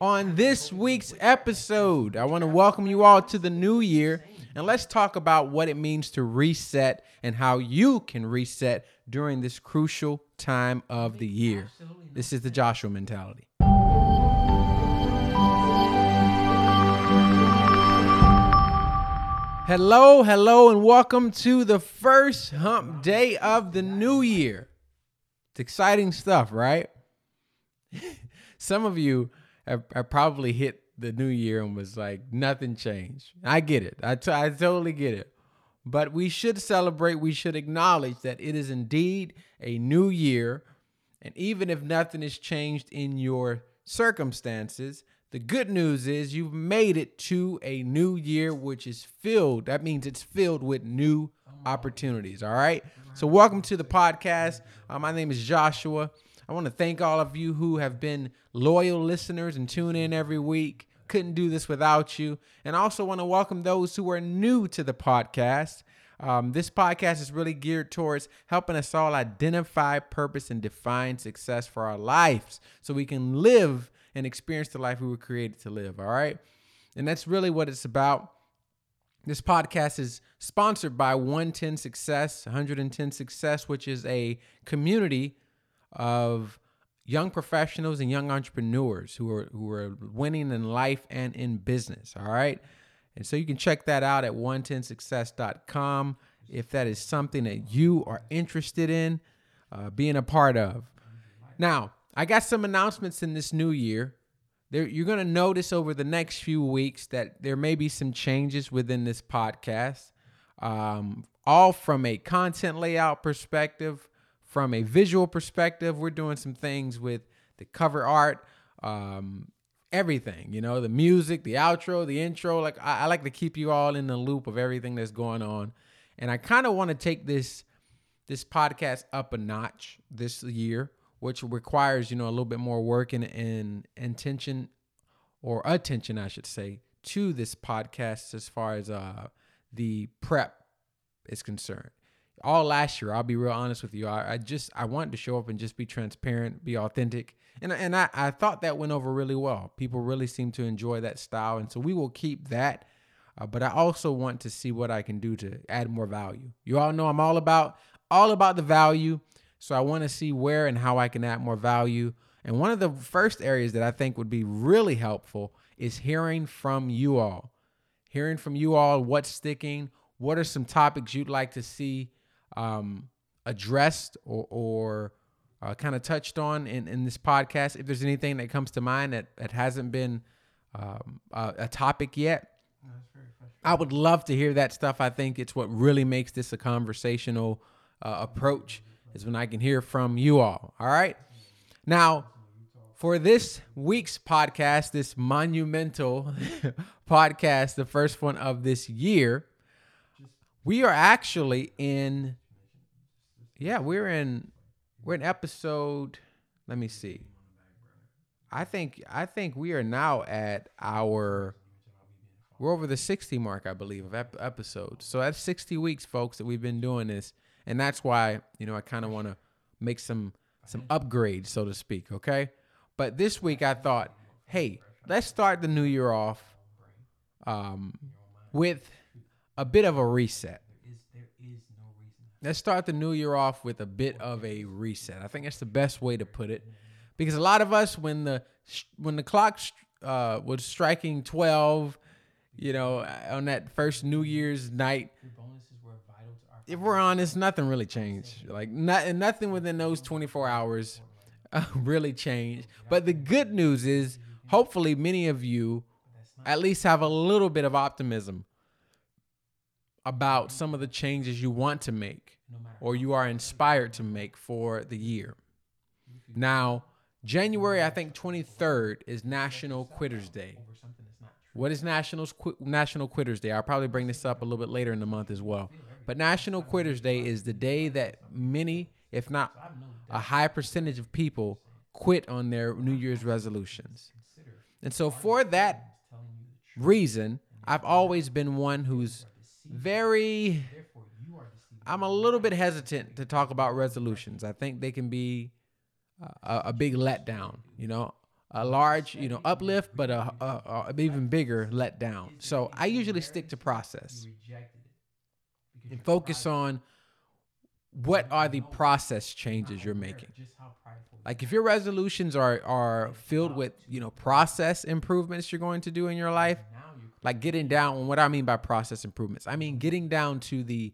On this week's episode, I want to welcome you all to the new year and let's talk about what it means to reset and how you can reset during this crucial time of the year. This is the Joshua mentality. Hello, hello, and welcome to the first hump day of the new year. It's exciting stuff, right? Some of you have, have probably hit the new year and was like, nothing changed. I get it. I, t- I totally get it. But we should celebrate, we should acknowledge that it is indeed a new year. And even if nothing has changed in your circumstances, the good news is you've made it to a new year, which is filled. That means it's filled with new opportunities. All right. So, welcome to the podcast. Uh, my name is Joshua. I want to thank all of you who have been loyal listeners and tune in every week. Couldn't do this without you. And I also want to welcome those who are new to the podcast. Um, this podcast is really geared towards helping us all identify purpose and define success for our lives so we can live and experience the life we were created to live. All right. And that's really what it's about. This podcast is sponsored by 110 Success, 110 Success, which is a community of young professionals and young entrepreneurs who are who are winning in life and in business. All right. And so you can check that out at 110success.com if that is something that you are interested in uh, being a part of. Now, I got some announcements in this new year. There, you're going to notice over the next few weeks that there may be some changes within this podcast, um, all from a content layout perspective, from a visual perspective. We're doing some things with the cover art, um, everything, you know, the music, the outro, the intro. Like, I, I like to keep you all in the loop of everything that's going on. And I kind of want to take this this podcast up a notch this year which requires you know a little bit more work and, and intention or attention i should say to this podcast as far as uh the prep is concerned all last year i'll be real honest with you i, I just i wanted to show up and just be transparent be authentic. And, and I, I thought that went over really well. People really seem to enjoy that style. And so we will keep that. Uh, but i also want to see what i can do to add more value. You all know i'm all about all about the value. So I want to see where and how I can add more value. And one of the first areas that I think would be really helpful is hearing from you all. Hearing from you all what's sticking, what are some topics you'd like to see um, addressed or, or uh, kind of touched on in, in this podcast. If there's anything that comes to mind that, that hasn't been um, a, a topic yet, I would love to hear that stuff. I think it's what really makes this a conversational uh, approach is when I can hear from you all. All right. Now, for this week's podcast, this monumental podcast, the first one of this year, we are actually in, yeah, we're in, we're in episode, let me see. I think, I think we are now at our, we're over the 60 mark, I believe, of ep- episodes. So that's 60 weeks, folks, that we've been doing this and that's why you know I kind of want to make some some upgrades, so to speak. Okay, but this week I thought, hey, let's start the new year off um, with a bit of a reset. Let's start the new year off with a bit of a reset. I think that's the best way to put it, because a lot of us, when the when the clock uh, was striking twelve, you know, on that first New Year's night, if we're honest, nothing really changed. Like not, nothing within those 24 hours uh, really changed. But the good news is, hopefully, many of you at least have a little bit of optimism about some of the changes you want to make or you are inspired to make for the year. Now, January, I think 23rd is National Quitters Day. What is National National Quitters Day? I'll probably bring this up a little bit later in the month as well. But National Quitters Day is the day that many, if not a high percentage of people, quit on their New Year's resolutions. And so, for that reason, I've always been one who's very, I'm a little bit hesitant to talk about resolutions. I think they can be a, a big letdown, you know? a large, you know, uplift, but a, a, a even bigger letdown. So I usually stick to process and focus on what are the process changes you're making. Like if your resolutions are are filled with, you know, process improvements you're going to do in your life, like getting down on what I mean by process improvements. I mean getting down to the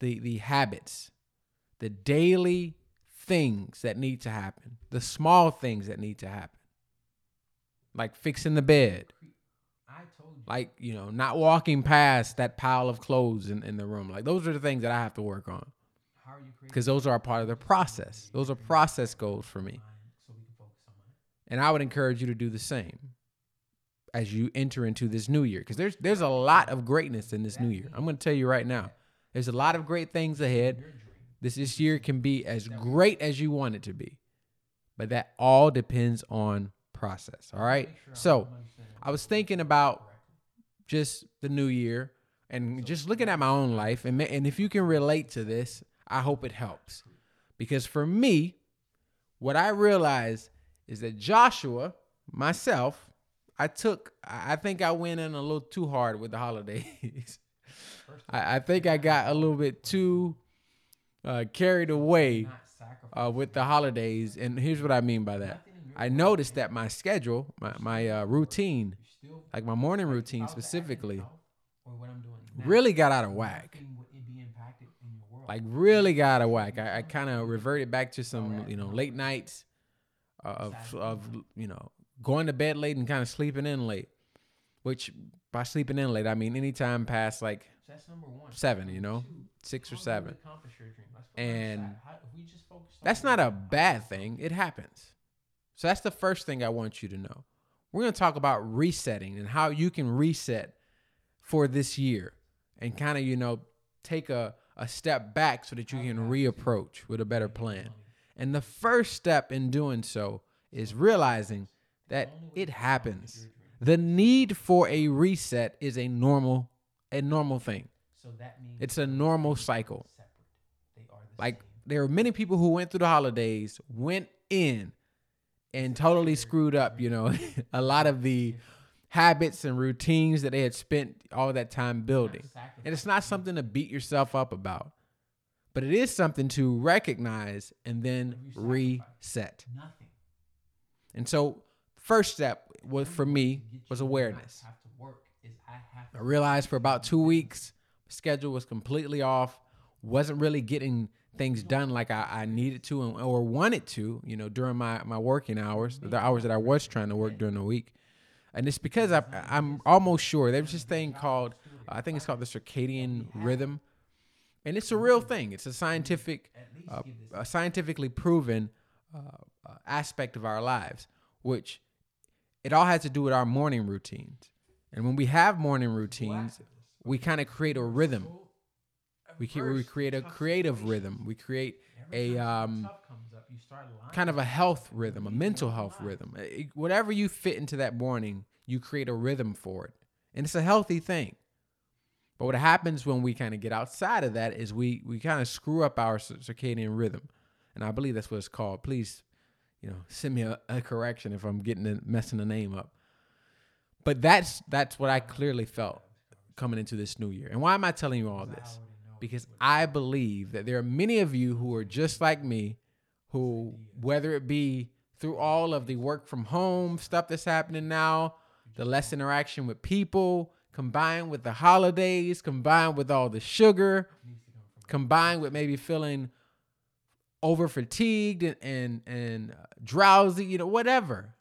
the the habits, the daily things that need to happen, the small things that need to happen. Like fixing the bed. Like, you know, not walking past that pile of clothes in, in the room. Like those are the things that I have to work on. Because those are a part of the process. Those are process goals for me. And I would encourage you to do the same as you enter into this new year. Because there's there's a lot of greatness in this new year. I'm gonna tell you right now. There's a lot of great things ahead. This this year can be as great as you want it to be. But that all depends on process. All right. So I was thinking about just the new year and just looking at my own life and and if you can relate to this, I hope it helps. Because for me, what I realized is that Joshua, myself, I took I think I went in a little too hard with the holidays. I, I, think I got a little bit too uh, carried away uh, with the holidays. And here's what I mean by that. I noticed that my schedule, my, my uh, routine, like my morning routine specifically, really got out of whack. Like really got out of whack. I, I kind of reverted back to some, you know, late nights of of you know going to bed late and kind of sleeping in late. Which by sleeping in late, I mean anytime past like seven, you know, six or seven. And that's not a bad thing. It happens. So that's the first thing I want you to know. We're going to talk about resetting and how you can reset for this year and kind of, you know, take a, a step back so that you can reapproach with a better plan. And the first step in doing so is realizing that it happens. The need for a reset is a normal a normal thing. So that means it's a normal cycle. They the Like there are many people who went through the holidays, went in and totally screwed up, you know, a lot of the habits and routines that they had spent all that time building. And it's not something to beat yourself up about, but it is something to recognize and then reset. Nothing. And so, first step was for me was awareness. I realized for about two weeks, schedule was completely off, wasn't really getting things done like I, I needed to or wanted to, you know, during my, my working hours, the hours that I was trying to work during the week. And it's because I, I'm almost sure there's this thing called, I think it's called the circadian rhythm. And it's a real thing. It's a scientific, uh, a scientifically proven uh, uh, aspect of our lives, which it all has to do with our morning routines. And when we have morning routines, we kind of create a rhythm we, we create a creative rhythm. We create a um, kind of a health rhythm, a mental health rhythm. It, whatever you fit into that morning, you create a rhythm for it. And it's a healthy thing. But what happens when we kind of get outside of that is we we kind of screw up our circadian rhythm. And I believe that's what it's called. Please, you know, send me a, a correction if I'm getting the, messing the name up. But that's that's what I clearly felt coming into this new year. And why am I telling you all this? because I believe that there are many of you who are just like me, who, whether it be through all of the work from home stuff that's happening now, the less interaction with people, combined with the holidays, combined with all the sugar, combined with maybe feeling over fatigued and, and, and uh, drowsy, you know, whatever.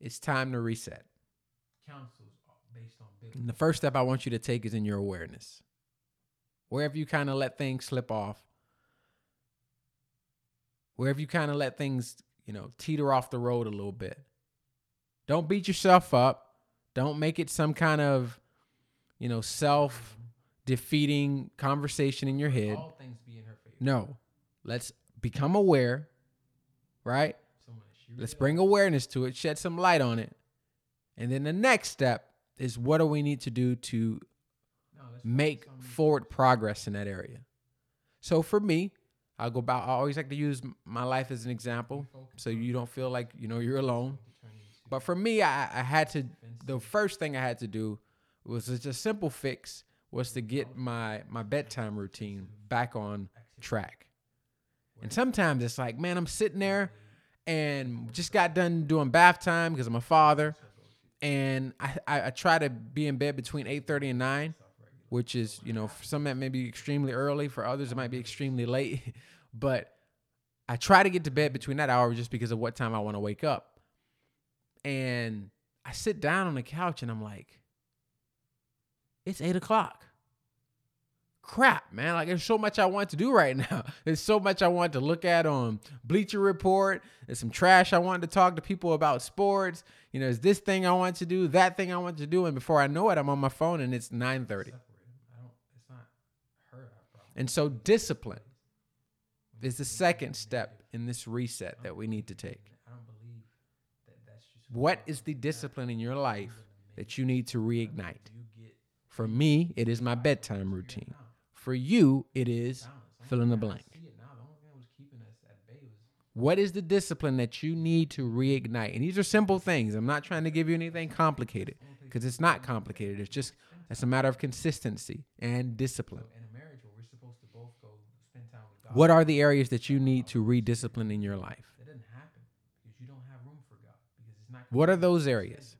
It's time to reset. And the first step I want you to take is in your awareness wherever you kind of let things slip off, wherever you kind of let things, you know, teeter off the road a little bit. Don't beat yourself up. Don't make it some kind of, you know, self defeating conversation in your head. No. Let's become aware, right? Let's bring awareness to it, shed some light on it. And then the next step is what do we need to do to make forward progress in that area. So for me, I'll go about. I always like to use my life as an example, so you don't feel like you know you're alone. But for me, I, I had to. The first thing I had to do was just a simple fix was to get my my bedtime routine back on track. And sometimes it's like, man, I'm sitting there and just got done doing bath time because I'm a father, and I, I, I try to be in bed between 8:30 and 9, which is you know for some that may be extremely early, for others it might be extremely late, but I try to get to bed between that hour just because of what time I want to wake up. And I sit down on the couch and I'm like, it's eight o'clock. Crap, man. Like there's so much I want to do right now. There's so much I want to look at on Bleacher Report. There's some trash I wanted to talk to people about sports. You know, there's this thing I want to do, that thing I want to do. And before I know it, I'm on my phone and it's 9:30. And so discipline is the second step in this reset that we need to take. What is the discipline in your life that you need to reignite? For me, it is my bedtime routine. For you, it is fill in the blank. What is the discipline that you need to reignite? And these are simple things. I'm not trying to give you anything complicated because it's not complicated. It's just it's a matter of consistency and discipline. What are the areas that you need to rediscipline in your life? What are those areas?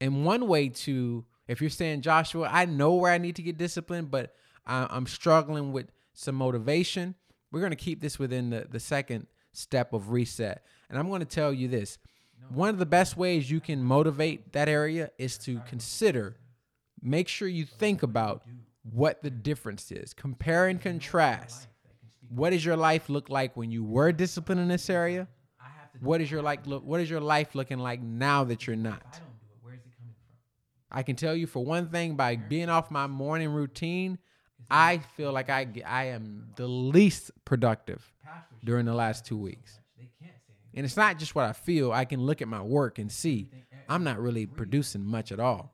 And one way to, if you're saying, Joshua, I know where I need to get disciplined, but I, I'm struggling with some motivation, we're going to keep this within the, the second step of reset. And I'm going to tell you this one of the best ways you can motivate that area is to consider, make sure you think about what the difference is, compare and contrast. What does your life look like when you were disciplined in this area? What is your like look what is your life looking like now that you're not? I can tell you for one thing by being off my morning routine, I feel like I I am the least productive during the last 2 weeks. And it's not just what I feel, I can look at my work and see I'm not really producing much at all.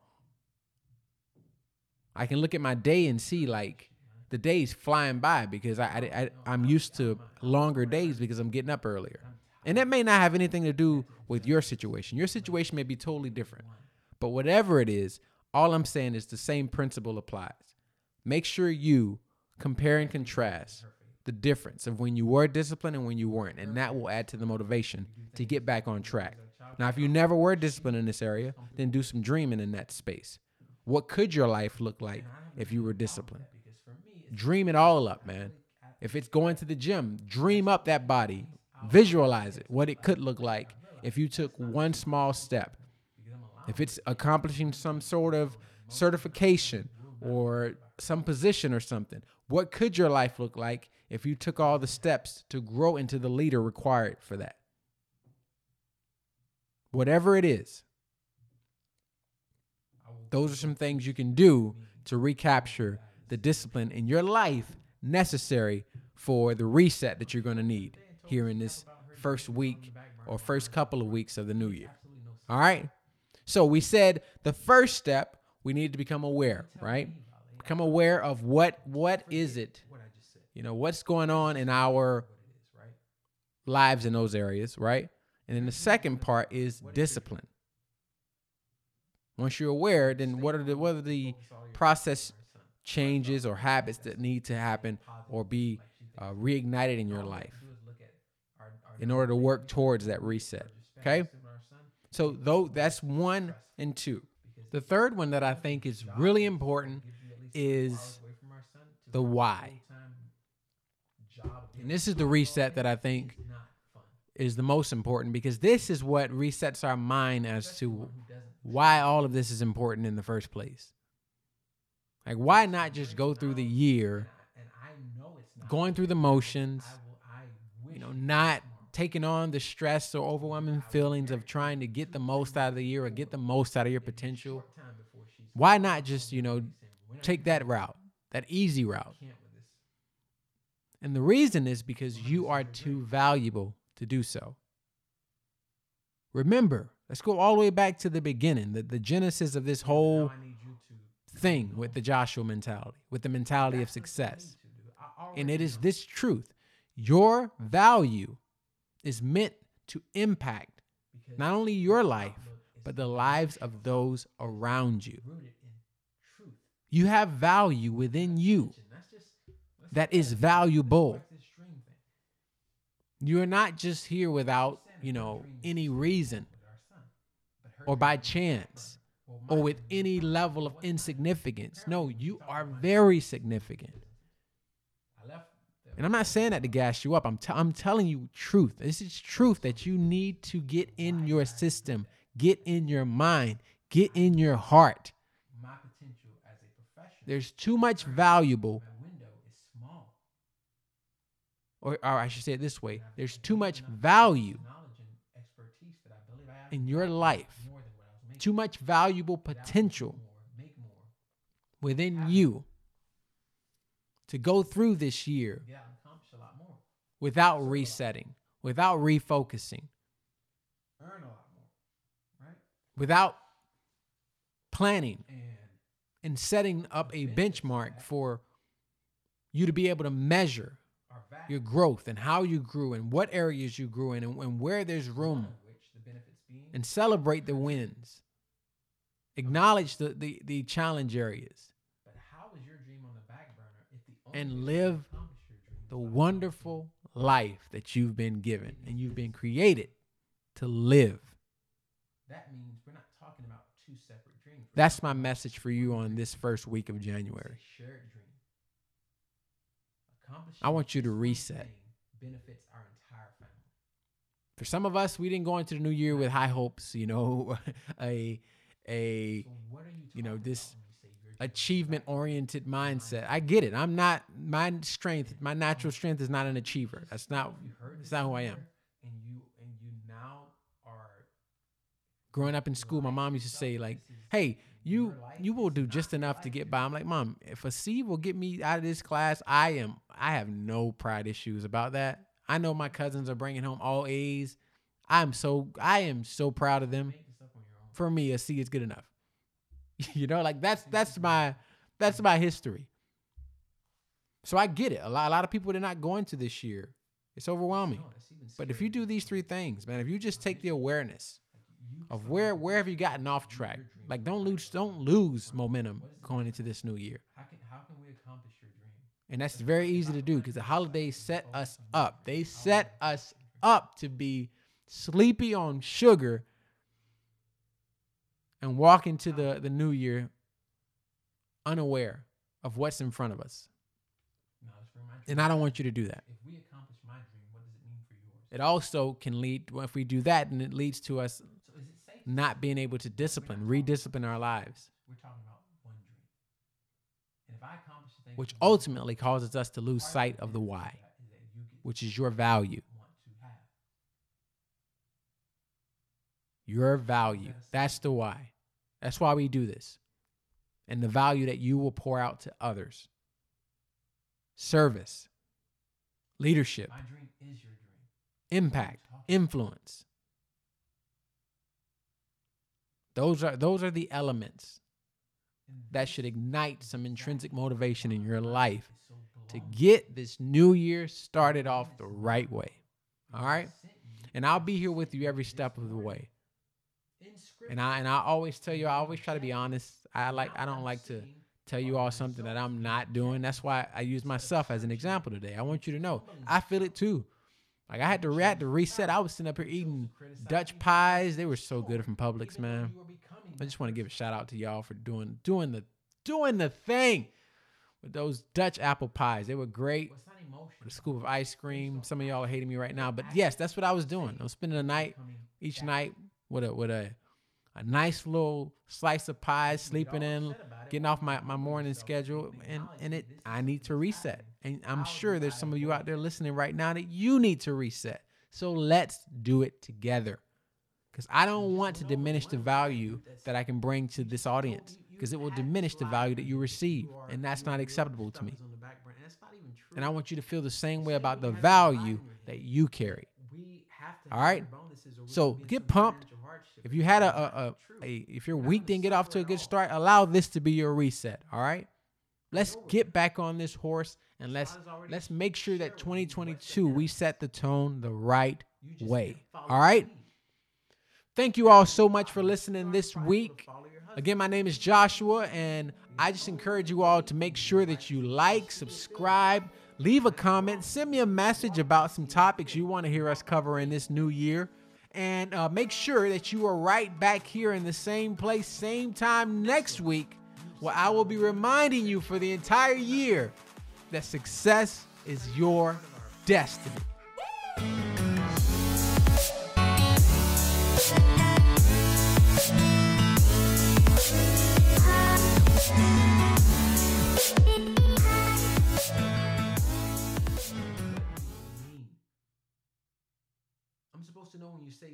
I can look at my day and see like the day's flying by because I, I, I am used to longer days because I'm getting up earlier. And that may not have anything to do with your situation. Your situation may be totally different. But whatever it is, all I'm saying is the same principle applies. Make sure you compare and contrast the difference of when you were disciplined and when you weren't. And that will add to the motivation to get back on track. Now, if you never were disciplined in this area, then do some dreaming in that space. What could your life look like if you were disciplined? Dream it all up, man. If it's going to the gym, dream up that body. Visualize it, what it could look like if you took one small step. If it's accomplishing some sort of certification or some position or something, what could your life look like if you took all the steps to grow into the leader required for that? Whatever it is, those are some things you can do to recapture the discipline in your life necessary for the reset that you're going to need here in this first week or first couple of weeks of the new year. All right. So we said the first step we need to become aware, right? Become aware of what what is it? You know, what's going on in our lives in those areas, right? And then the second part is discipline. Once you're aware, then what are the what are the process changes or habits that need to happen or be uh, reignited in your life? in order to work towards that reset. Okay? So though that's one and two. The third one that I think is really important is the why. And this is the reset that I think is the most important because this is what resets our mind as to why all of this is important in the first place. Like, why not just go through the year going through the motions, you know, not taking on the stress or overwhelming feelings of trying to get the most out of the year or get the most out of your potential, why not just, you know, take that route, that easy route? And the reason is because you are too valuable to do so. Remember, let's go all the way back to the beginning, the, the genesis of this whole thing with the Joshua mentality, with the mentality of success. And it is this truth Your value is meant to impact not only your life, but the lives of those around you. You have value within you that is valuable. You're not just here without, you know, any reason or by chance or with any level of insignificance. No, you are very significant. And I'm not saying that to gas you up. I'm, t- I'm telling you truth. This is truth that you need to get in your system, get in your mind, get in your heart. There's too much valuable, or, or I should say it this way. There's too much value in your life, too much valuable potential within you to go through this year without resetting, without refocusing, without planning and setting up a benchmark for you to be able to measure your growth and how you grew and what areas you grew in and, and where there's room and celebrate the wins. Acknowledge the, the, the challenge areas and live the wonderful life that you've been given and you've been created to live. That means we're not talking about two separate dreams. That's my message for you on this first week of January. shared dream. Accomplishing I want you to reset. Benefits our entire family. For some of us, we didn't go into the new year with high hopes, you know, a a So what are you you know, this achievement oriented mindset. I get it. I'm not my strength, my natural strength is not an achiever. That's not that's not who I am. And you and you now are Growing up in school, my mom used to say like, "Hey, you you will do just enough to get by." I'm like, "Mom, if a C will get me out of this class, I am I have no pride issues about that. I know my cousins are bringing home all A's. I'm so I am so proud of them. make this up on your own. For me, a C is good enough. you know, like that's that's my that's my history. So I get it. A lot a lot of people they're not going to this year. It's overwhelming. No, But if you do these three things, man, if you just take the awareness of where where have you gotten off track, like don't lose don't lose momentum going into this new year. How can how can we accomplish your dream? And that's very easy to do because the holidays set us up. They set us up to be sleepy on sugar and walk into the, the new year unaware of what's in front of us. No, it's for my dream. And I don't want you to do that. If we accomplish my dream, what does it mean for yours? It also can lead, well, if we do that, then it leads to us So is it safe? not being able to discipline, rediscipline our lives, We're talking about one dream. And if I accomplish the things which ultimately causes us to lose sight of the why, that is that you get which is your value. want to have. Your value. That's the why. That's why we do this. And the value that you will pour out to others. Service, leadership, My dream is your dream. impact, influence. Those are those are the elements that should ignite some intrinsic motivation in your life to get this new year started off the right way. All right? And I'll be here with you every step of the way. And I and I always tell you, I always try to be honest. I like I don't like to tell you all something that I'm not doing. That's why I use myself as an example today. I want you to know I feel it too. Like I had to re- had to reset. I was sitting up here eating Dutch pies. They were so good from Publix, man. I just want to give a shout out to y'all for doing doing the doing the thing with those Dutch apple pies. They were great. With a scoop of ice cream. Some of y'all are hating me right now, but yes, that's what I was doing. I was spending the night each night with a with a a nice little slice of pie, sleeping in, getting off my, my morning schedule, and and it I need to reset. And I'm sure there's some of you out there listening right now that you need to reset. So let's do it together. Because I don't want to diminish the value that I can bring to this audience. Because it will diminish the value that you receive. And that's not acceptable to me. And I want you to feel the same way about the value that you carry. All right? So get pumped. If you had a, a, a, a if your week didn't get off to a good start, allow this to be your reset. All right. Let's get back on this horse And let's God has already let's make sure that shared with you what's 2022 we set the tone the right way. need to follow All right? Thank you all so much for listening this week. to follow your husband. Again, my name is Joshua, and I just encourage you all to make sure that you like, subscribe, leave a comment, send me a message about some topics you want to hear us cover in this new year. And uh, make sure that you are right back here in the same place, same time next week, where I will be reminding you for the entire year that success is your destiny. say